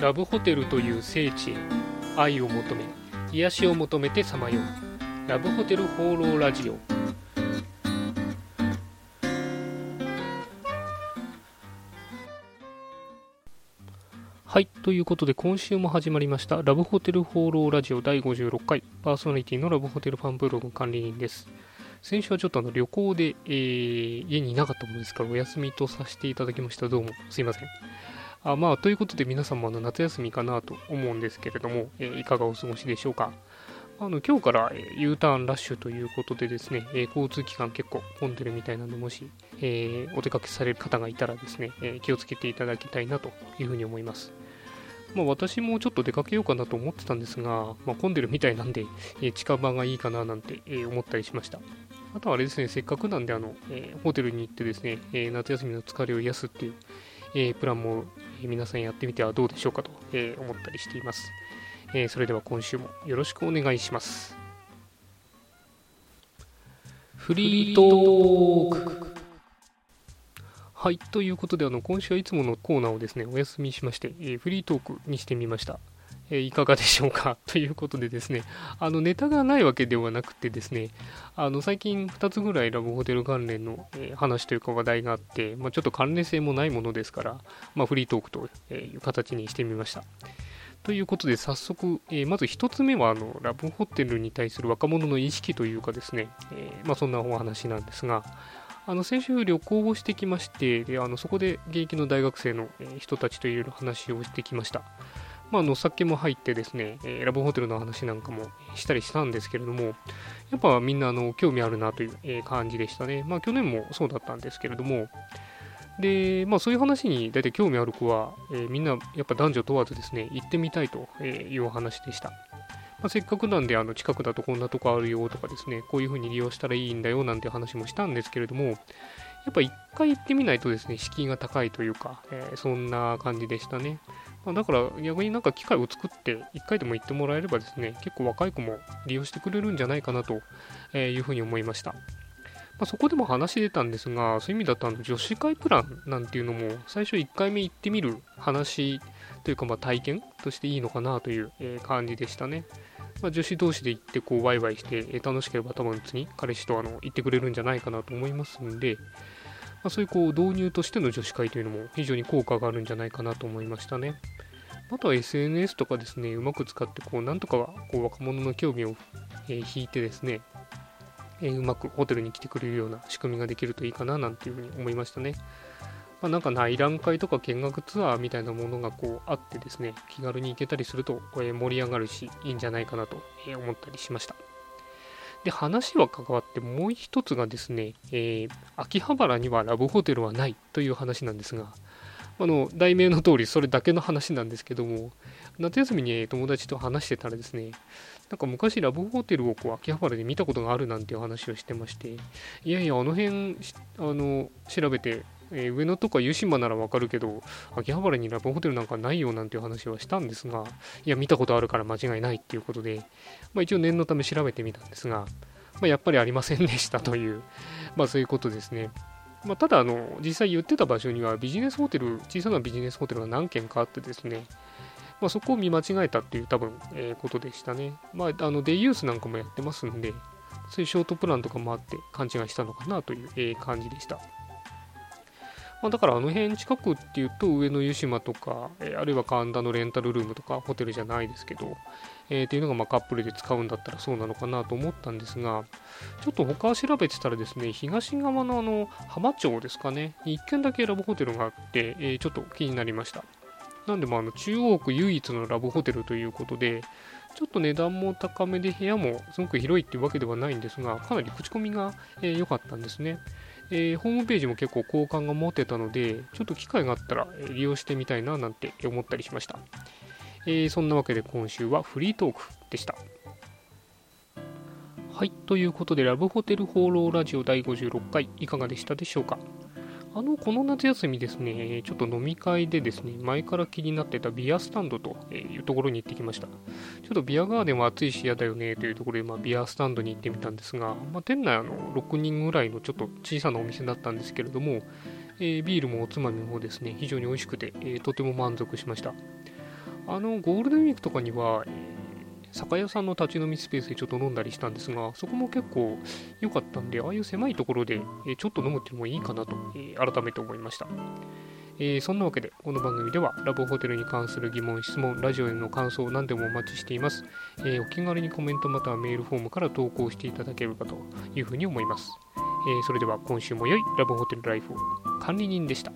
ラブホテルという聖地へ愛を求め癒しを求めてさまよう。ラブホテル放浪ラジオ。はいということで今週も始まりましたラブホテル放浪ラジオ第56回パーソナリティのラブホテルファンブログ管理人です。先週はちょっとあの旅行で、えー、家にいなかったものですからお休みとさせていただきました。どうもすいません。あまあ、ということで皆さんもあの夏休みかなと思うんですけれども、えー、いかがお過ごしでしょうか。あの今日から、え、U ターンラッシュということでですね、えー、交通機関結構混んでるみたいなので、もし、えお出かけされる方がいたらですね、え気をつけていただきたいなというふうに思います。まあ、私もちょっと出かけようかなと思ってたんですが、まあ、混んでるみたいなんで、え近場がいいかななんて、え思ったりしました。あとはあれですね、せっかくなんであの、えホテルに行ってですね、え夏休みの疲れを癒すっていう、えプランも皆さんやってみてはどうでしょうかと、え思ったりしています、えそれでは今週もよろしくお願いします。フリートーク。はい、ということであの今週はいつものコーナーをですねお休みしまして、えフリートークにしてみました。えいかがでしょうか？ということでですね、あのネタがないわけではなくてですね、あの最近2つぐらいラブホテル関連の、え話というか話題があって、まあ、ちょっと関連性もないものですから、まあ、フリートークという形にしてみました。ということで早速、えー、まず1つ目はあのラブホテルに対する若者の意識というかですね、えー、まあ、そんなお話なんですが、あの先週旅行をしてきましてであのそこで現役の大学生の人たちといろいろ話をしてきました。まあ、の酒も入ってですね、えラブホテルの話なんかもしたりしたんですけれども、やっぱみんなあの興味あるなという、感じでしたね。まあ去年もそうだったんですけれども、で、まあそういう話に大体興味ある子は、えー、みんなやっぱ男女問わずですね、行ってみたいというお話でした。まあ、せっかくなんであの近くだとこんなとこあるよとかですね、こういう風に利用したらいいんだよなんて話もしたんですけれども、やっぱ一回行ってみないとですね、敷居が高いというか、えー、そんな感じでしたね。ま、だから逆になんか機会を作って1回でも行ってもらえればですね、結構若い子も利用してくれるんじゃないかなというふうに思いました。まあ、そこでも話出たんですが、そういう意味だとあの女子会プランなんていうのも最初1回目行ってみる話というかまあ体験としていいのかなという感じでしたね。まあ、女子同士で行ってこうワイワイして楽しければ多分次彼氏とあの行ってくれるんじゃないかなと思いますんで、まあ、そういうこう導入としての女子会というのも非常に効果があるんじゃないかなと思いましたね。あとは SNS とかですね、うまく使って、こう、なんとかこう若者の興味を、えー、引いてですね、えー、うまくホテルに来てくれるような仕組みができるといいかななんていうふうに思いましたね。まあ、なんか内覧会とか見学ツアーみたいなものがこうあってですね、気軽に行けたりすると、えー、盛り上がるし、いいんじゃないかなと思ったりしました。で、話は関わってもう一つがですね、えー、秋葉原にはラブホテルはないという話なんですが、あの、題名の通りそれだけの話なんですけども、夏休みに友達と話してたらですね、なんか昔ラブホテルをこう秋葉原で見たことがあるなんていう話をしてまして、いやいや、あの辺、あの、調べて、えー、上野とか湯島ならわかるけど、秋葉原にラブホテルなんかないよなんていう話はしたんですが、いや、見たことあるから間違いないっていうことで、まあ、一応念のため調べてみたんですが、まあ、やっぱりありませんでしたという、まあそういうことですね。まあ、ただあの、実際言ってた場所にはビジネスホテル、小さなビジネスホテルが何軒かあってですね、まあ、そこを見間違えたっていう多分、えー、ことでしたね。まあ、あのデイユースなんかもやってますんで、そういうショートプランとかもあって勘違いしたのかなという、えー、感じでした。まあ、だからあの辺近くっていうと上野湯島とか、え、あるいは神田のレンタルルームとかホテルじゃないですけど、えー、っていうのがまカップルで使うんだったらそうなのかなと思ったんですが、ちょっと他調べてたらですね、東側のあの浜町ですかね、1軒だけラブホテルがあって、えー、ちょっと気になりました。なんでもあの中央区唯一のラブホテルということで、ちょっと値段も高めで部屋もすごく広いっていうわけではないんですが、かなり口コミが良、えー、かったんですね。えー、ホームページも結構好感が持てたので、ちょっと機会があったら利用してみたいななんて思ったりしました。えー、そんなわけで今週はフリートークでした。はい、ということで、ラブホテル放浪ラジオ第56回、いかがでしたでしょうか？あの、この夏休みですね、ちょっと飲み会でですね、前から気になってたビアスタンドというところに行ってきました。ちょっとビアガーデンは暑いし嫌だよねというところで、まあ、ビアスタンドに行ってみたんですが、まあ、店内あの6人ぐらいのちょっと小さなお店だったんですけれども、えー、ビールもおつまみもですね、非常に美味しくて、えー、とても満足しました。あのゴールデンウィークとかには、酒屋さんの立ち飲みスペースでちょっと飲んだりしたんですが、そこも結構良かったんで、ああいう狭いところで、え、ちょっと飲むっていうのもいいかなと、えー、改めて思いました。えー、そんなわけで、この番組ではラブホテルに関する疑問、質問、ラジオへの感想、何でもお待ちしています。えー、お気軽にコメントまたはメールフォームから投稿していただければというふうに思います。えー、それでは今週も良いラブホテルライフを管理人でした。